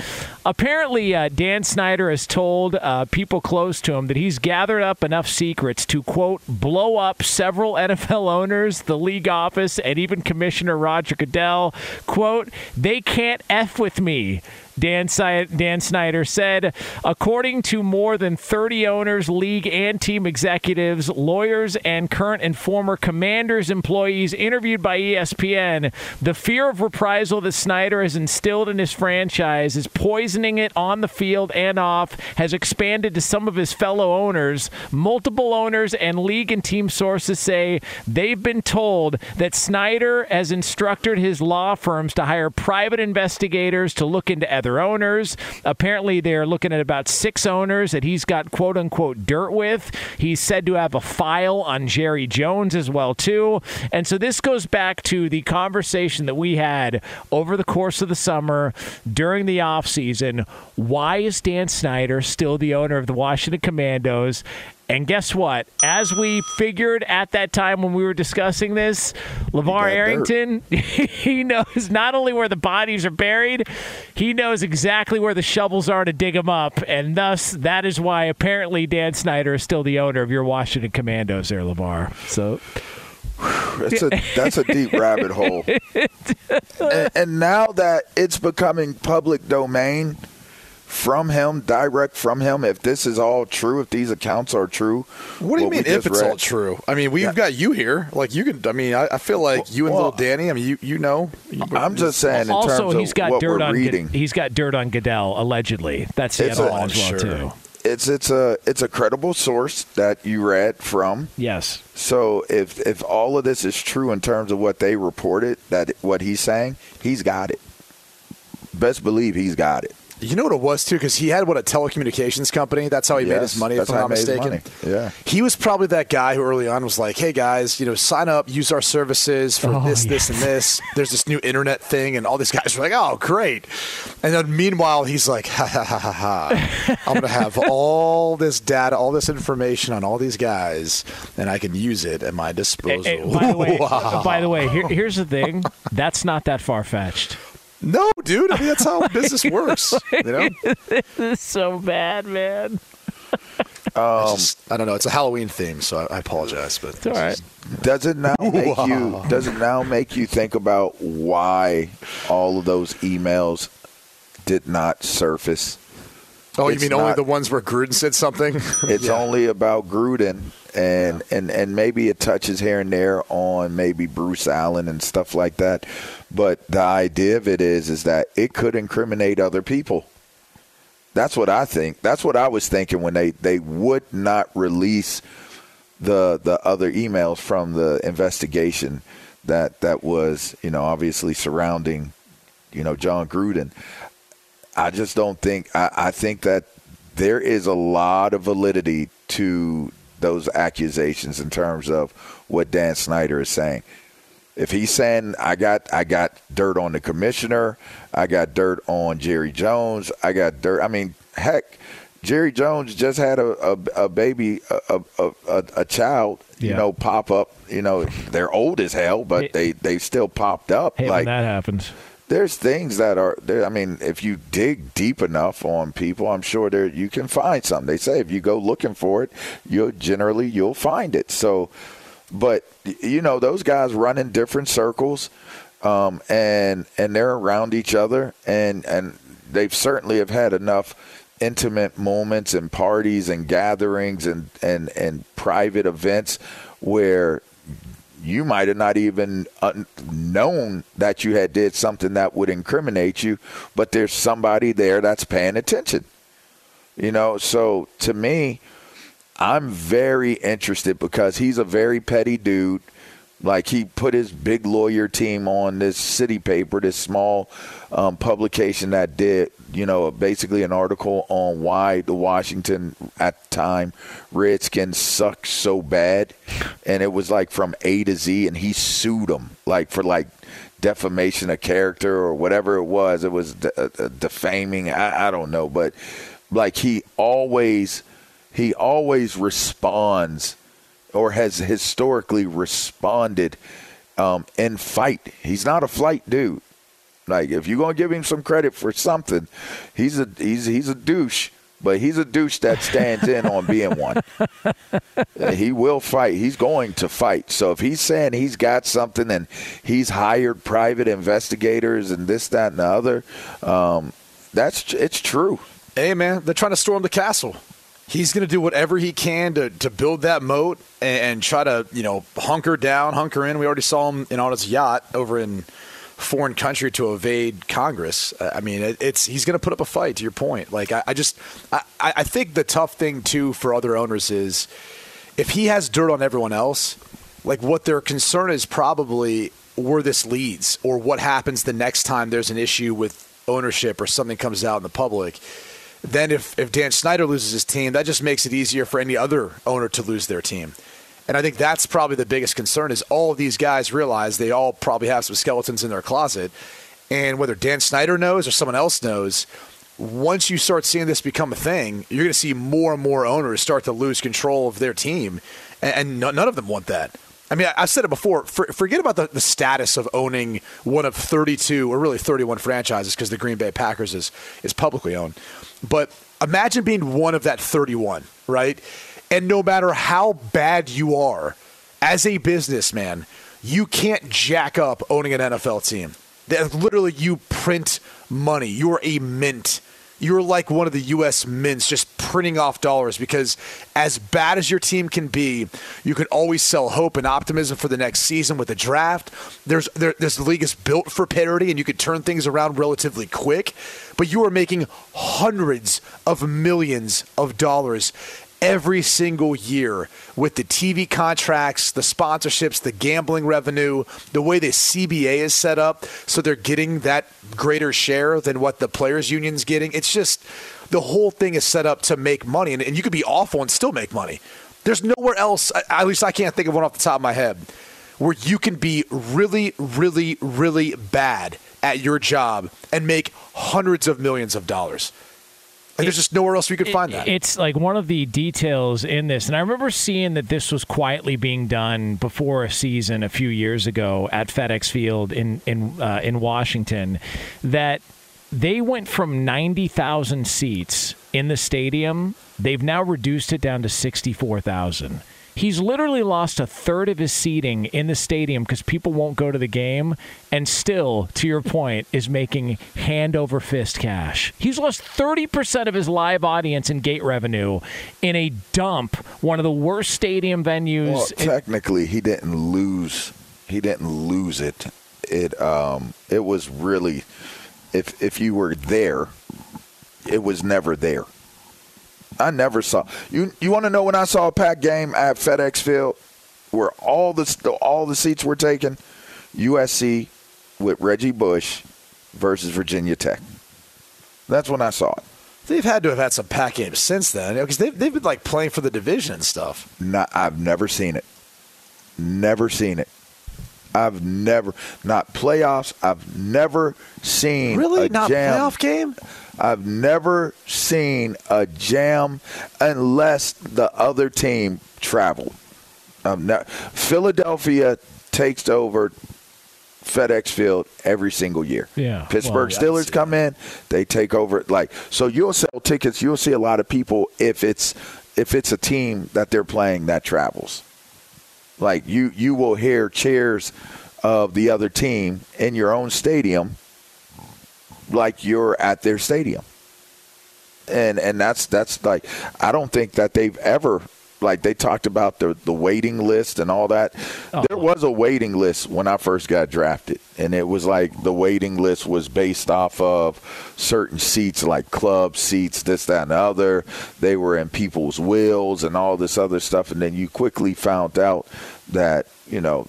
apparently uh, Dan Snyder has told uh, people close to him that he's gathered up enough secrets to, quote, blow up several NFL owners, the league office, and even Commissioner Roger Goodell. Quote, they can't F with me. Dan, Dan Snyder said, according to more than 30 owners, league and team executives, lawyers, and current and former commanders employees interviewed by ESPN, the fear of reprisal that Snyder has instilled in his franchise is poisoning it on the field and off, has expanded to some of his fellow owners. Multiple owners and league and team sources say they've been told that Snyder has instructed his law firms to hire private investigators to look into other owners. Apparently, they're looking at about six owners that he's got quote unquote dirt with. He's said to have a file on Jerry Jones as well too. And so this goes back to the conversation that we had over the course of the summer during the offseason. Why is Dan Snyder still the owner of the Washington Commandos? And guess what? As we figured at that time when we were discussing this, LaVar Arrington, he knows not only where the bodies are buried, he knows exactly where the shovels are to dig them up. And thus, that is why apparently Dan Snyder is still the owner of your Washington Commandos there, LaVar. So. That's a that's a deep rabbit hole. And, and now that it's becoming public domain, from him, direct from him, if this is all true, if these accounts are true. What do you mean if it's read, all true? I mean, we've yeah. got you here. Like you can. I mean, I, I feel like well, you and well, little Danny. I mean, you you know. I'm just saying. In also, he's got dirt on. Reading, he's got dirt on Goodell allegedly. That's the other one as well sure. too. It's it's a it's a credible source that you read from. Yes. So if if all of this is true in terms of what they reported, that what he's saying, he's got it. Best believe he's got it. You know what it was too, because he had what a telecommunications company. That's how he yes, made his money, if I'm not mistaken. Yeah, he was probably that guy who early on was like, "Hey guys, you know, sign up, use our services for oh, this, yes. this, and this. There's this new internet thing," and all these guys were like, "Oh, great!" And then meanwhile, he's like, "Ha ha ha ha ha! I'm gonna have all this data, all this information on all these guys, and I can use it at my eh, eh, disposal." Hey, hey, by the way, wow. by the way here, here's the thing: that's not that far fetched. No, dude. I mean, that's how business works. You know, this is so bad, man. Um, just, I don't know. It's a Halloween theme, so I, I apologize. But it's all right. Does it now make you? Does it now make you think about why all of those emails did not surface? Oh, it's you mean not, only the ones where Gruden said something? it's yeah. only about Gruden, and yeah. and and maybe it touches here and there on maybe Bruce Allen and stuff like that. But the idea of it is is that it could incriminate other people. That's what I think. That's what I was thinking when they, they would not release the the other emails from the investigation that that was, you know, obviously surrounding, you know, Jon Gruden. I just don't think I, I think that there is a lot of validity to those accusations in terms of what Dan Snyder is saying. If he's saying I got I got dirt on the commissioner, I got dirt on Jerry Jones, I got dirt. I mean, heck, Jerry Jones just had a a, a baby, a, a, a, a child, you Yeah. know, pop up. You know, they're old as hell, but they they still popped up. Hey, like when that happens. There's things that are there. I mean, if you dig deep enough on people, I'm sure there you can find something. They say if you go looking for it, you'll generally you'll find it. So, but you know, those guys run in different circles, um, and and they're around each other, and and they've certainly have had enough intimate moments and parties and gatherings and and and private events where you might have not even uh, known that you had did something that would incriminate you, but there's somebody there that's paying attention. You know, so to me, I'm very interested because he's a very petty dude. Like he put his big lawyer team on this city paper, this small um, publication that did, you know, basically an article on why the Washington at the time Redskins sucked so bad, and it was like from A to Z, and he sued them like for like defamation of character or whatever it was. It was de- uh, defaming. I, I don't know, but like he always he always responds or has historically responded um, in fight. He's not a flight dude. Like if you're gonna give him some credit for something, he's a he's he's a douche. But he's a douche that stands in on being one. He will fight. He's going to fight. So if he's saying he's got something and he's hired private investigators and this, that, and the other, um, that's it's true. Hey, man, they're trying to storm the castle. He's going to do whatever he can to, to build that moat and, and try to, you know, hunker down, hunker in. We already saw him in on his yacht over in foreign country to evade Congress. Uh, I mean, it, it's he's going to put up a fight. To your point, like I, I just, I, I think the tough thing too for other owners is if he has dirt on everyone else, like what their concern is probably where this leads or what happens the next time there's an issue with ownership or something comes out in the public. Then if, if Dan Snyder loses his team, that just makes it easier for any other owner to lose their team. And I think that's probably the biggest concern is all of these guys realize they all probably have some skeletons in their closet. And whether Dan Snyder knows or someone else knows, once you start seeing this become a thing, you're going to see more and more owners start to lose control of their team. And, none of them want that. I mean, I've said it before. For, forget about the, the status of owning one of 32 or really 31 franchises because the Green Bay Packers is, is publicly owned. But imagine being one of that 31, right? And no matter how bad you are as a businessman, you can't jack up owning an NFL team. That literally you print money. You're a mint. You're like one of the U.S. mints, just printing off dollars because, as bad as your team can be, you can always sell hope and optimism for the next season with the draft. There's there, this league is built for parity, and you can turn things around relatively quick. But you are making hundreds of millions of dollars every single year with the TV contracts, the sponsorships, the gambling revenue, the way the CBA is set up, so they're getting that greater share than what the players' union's getting. It's just the whole thing is set up to make money, and, and you could be awful and still make money. There's nowhere else, at least I can't think of one off the top of my head, where you can be really, really, really bad at your job and make hundreds of millions of dollars. Like, there's just nowhere else we could find that. It's like one of the details in this, and I remember seeing that this was quietly being done before a season a few years ago at FedEx Field in in uh, in Washington. That they went from ninety thousand seats in the stadium. They've now reduced it down to sixty four thousand. He's literally lost a third of his seating in the stadium because people won't go to the game, and still, to your point, is making hand over fist cash. He's lost 30% of his live audience and gate revenue in a dump, one of the worst stadium venues. Well, in- technically, he didn't lose. He didn't lose it. It um, it was really, if if you were there, it was never there. I never saw you. You want to know when I saw a packed game at FedEx Field, where all the all the seats were taken, USC with Reggie Bush versus Virginia Tech. That's when I saw it. They've had to have had some pack games since then because they've, they've been like playing for the division and stuff. Not, I've never seen it. Never seen it. I've never not playoffs. I've never seen Really? a Not jam. playoff game? I've never seen a jam unless the other team traveled. Um, now, Philadelphia takes over FedEx Field every single year. Yeah. Pittsburgh Well, Steelers come in, they take over. Like so, you'll sell tickets. You'll see a lot of people if it's if it's a team that they're playing that travels. Like you, you will hear cheers of the other team in your own stadium, like you're at their stadium. And and that's that's like I don't think that they've ever like they talked about the the waiting list and all that. Oh. There was a waiting list when I first got drafted, and it was like the waiting list was based off of certain seats, like club seats, this, that, and the other. They were in people's wills and all this other stuff, and then you quickly found out that you know.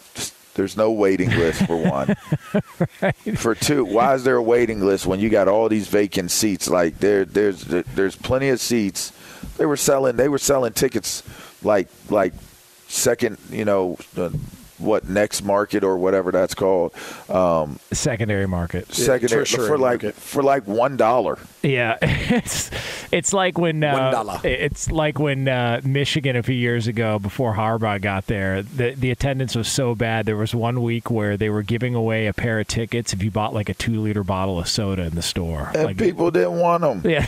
There's no waiting list for one. For two, why is there a waiting list when you got all these vacant seats? Like there, there's there's plenty of seats. They were selling they were selling tickets like like second, you know, uh, what next market or whatever that's called. Um, secondary market. secondary for like for like one dollar. Yeah, it's it's like when uh, it's like when uh, Michigan a few years ago before Harbaugh got there, the the attendance was so bad. There was one week where they were giving away a pair of tickets if you bought like a two liter bottle of soda in the store. And Like, people didn't want them. Yeah.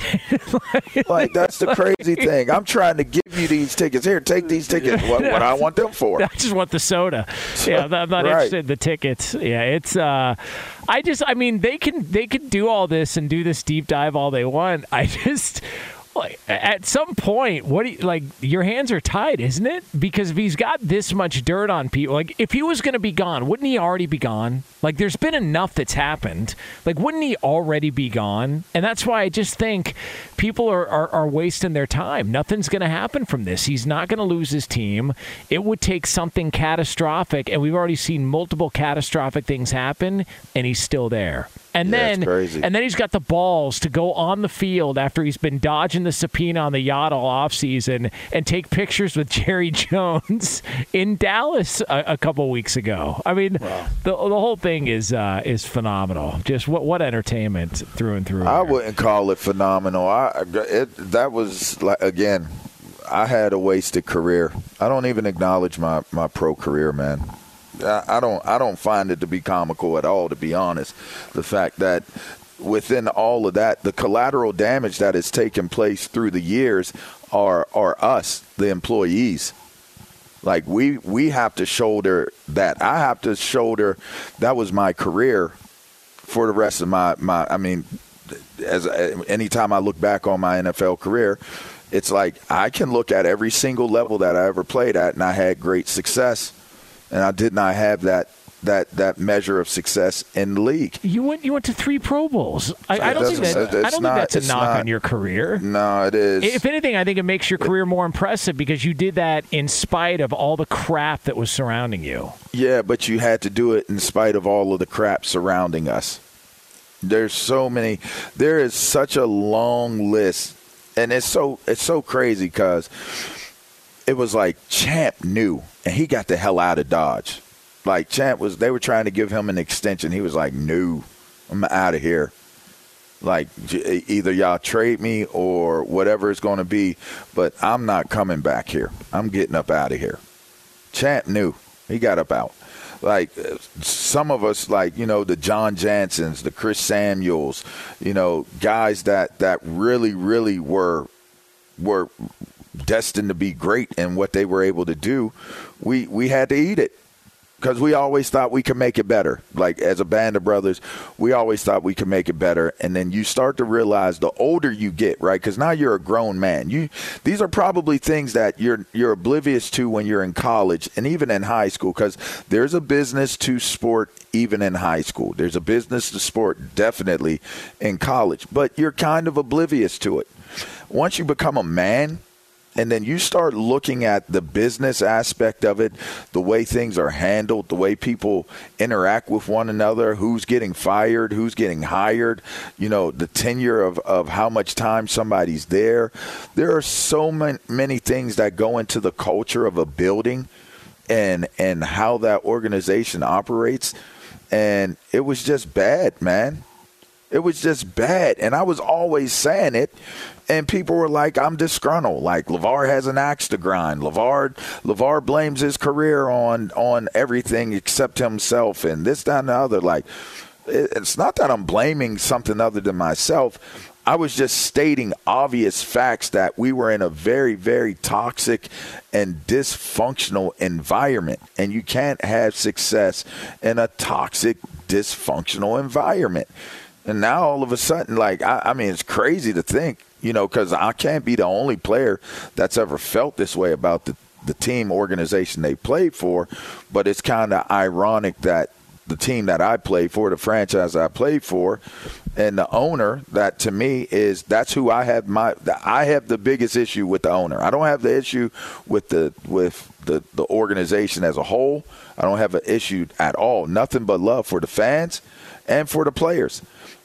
like that's the crazy thing. I'm trying to give you these tickets. Here, take these tickets. What, what I want them for? I just want the soda. Yeah, I'm not Right. interested in the tickets. Yeah, it's. uh I just. I mean, they can they can do all this and do this deep dive all they want. I just. At some point, what do you, like your hands are tied, isn't it? Because if he's got this much dirt on people, like if he was going to be gone, wouldn't he already be gone? Like there's been enough that's happened. Like wouldn't he already be gone? And that's why I just think people are are, are wasting their time. Nothing's going to happen from this. He's not going to lose his team. It would take something catastrophic, and we've already seen multiple catastrophic things happen, and he's still there. And Yeah, then and then he's got the balls to go on the field after he's been dodging the subpoena on the yacht all offseason and take pictures with Jerry Jones in Dallas a, a couple weeks ago. I mean, the, the whole thing is uh, is phenomenal. Just what what entertainment through and through. I wouldn't call it phenomenal. I it, that was like again, I had a wasted career. I don't even acknowledge my my pro career, man. I, don't I don't find it to be comical at all, to be honest. The fact that within all of that, the collateral damage that has taken place through the years are are us, the employees. Like we we have to shoulder that. I have to shoulder. That was my career for the rest of my my. I mean, as anytime I look back on my NFL career, it's like I can look at every single level that I ever played at, and I had great success, and I did not have that that that measure of success in the league. You went you went to three Pro Bowls. I, I don't think that I don't not- think that's a knock not- on your career. No, it is. If anything, I think it makes your career more impressive because you did that in spite of all the crap that was surrounding you. Yeah, but you had to do it in spite of all of the crap surrounding us. There's so many. There is such a long list, and it's so it's so crazy because it was like Champ knew, and he got the hell out of Dodge. Like Champ was, they were trying to give him an extension. He was like, "No, I'm out of here." Like either y'all trade me or whatever it's going to be, but I'm not coming back here. I'm getting up out of here. Champ knew. He got up out. Like uh, some of us, like you know, the Jon Jansens, the Chris Samuels, you know, guys that that really, really were were destined to be great and what they were able to do. We we had to eat it because we always thought we could make it better. Like as a band of brothers, we always thought we could make it better. And then you start to realize the older you get, right? Because now you're a grown man. You these are probably things that you're you're oblivious to when you're in college and even in high school. Because there's a business to sport even in high school. There's a business to sport definitely in college, but you're kind of oblivious to it. Once you become a man, and then you start looking at the business aspect of it, the way things are handled, the way people interact with one another, who's getting fired, who's getting hired, you know, the tenure of, of how much time somebody's there. There are so many, many things that go into the culture of a building and and how that organization operates. And it was just bad, man It was just bad. And I was always saying it. And people were like, I'm disgruntled. Like LaVar has an axe to grind. LaVar LaVar blames his career on on everything except himself and this, that, and the other. Like it's not that I'm blaming something other than myself. I was just stating obvious facts that we were in a very, very toxic and dysfunctional environment. And you can't have success in a toxic, dysfunctional environment. And now all of a sudden, like, I, I mean, it's crazy to think, you know, because I can't be the only player that's ever felt this way about the, the team organization they played for. But it's kind of ironic that the team that I play for, the franchise I played for, and the owner that to me is that's who I have my I have the biggest issue with the owner. I don't have the issue with the with the the organization as a whole. I don't have an issue at all. Nothing but love for the fans and for the players.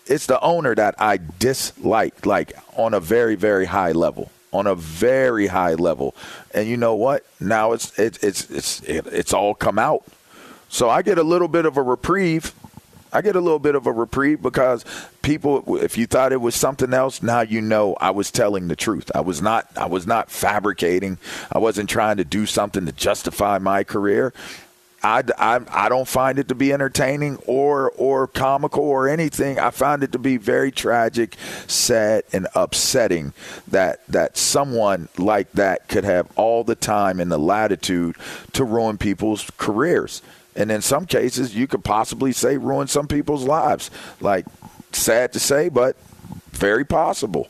It's the owner that I dislike like on a very very high level. On a very high level. And you know what? Now it's it's it's it's it's all come out. So I get a little bit of a reprieve I get a little bit of a reprieve because people, if you thought it was something else, now you know I was telling the truth. I was not. I was not fabricating. I wasn't trying to do something to justify my career. I, I, I don't find it to be entertaining or or comical or anything. I find it to be very tragic, sad, and upsetting that that someone like that could have all the time and the latitude to ruin people's careers and in some cases you could possibly say ruin some people's lives. Like sad to say, but very possible.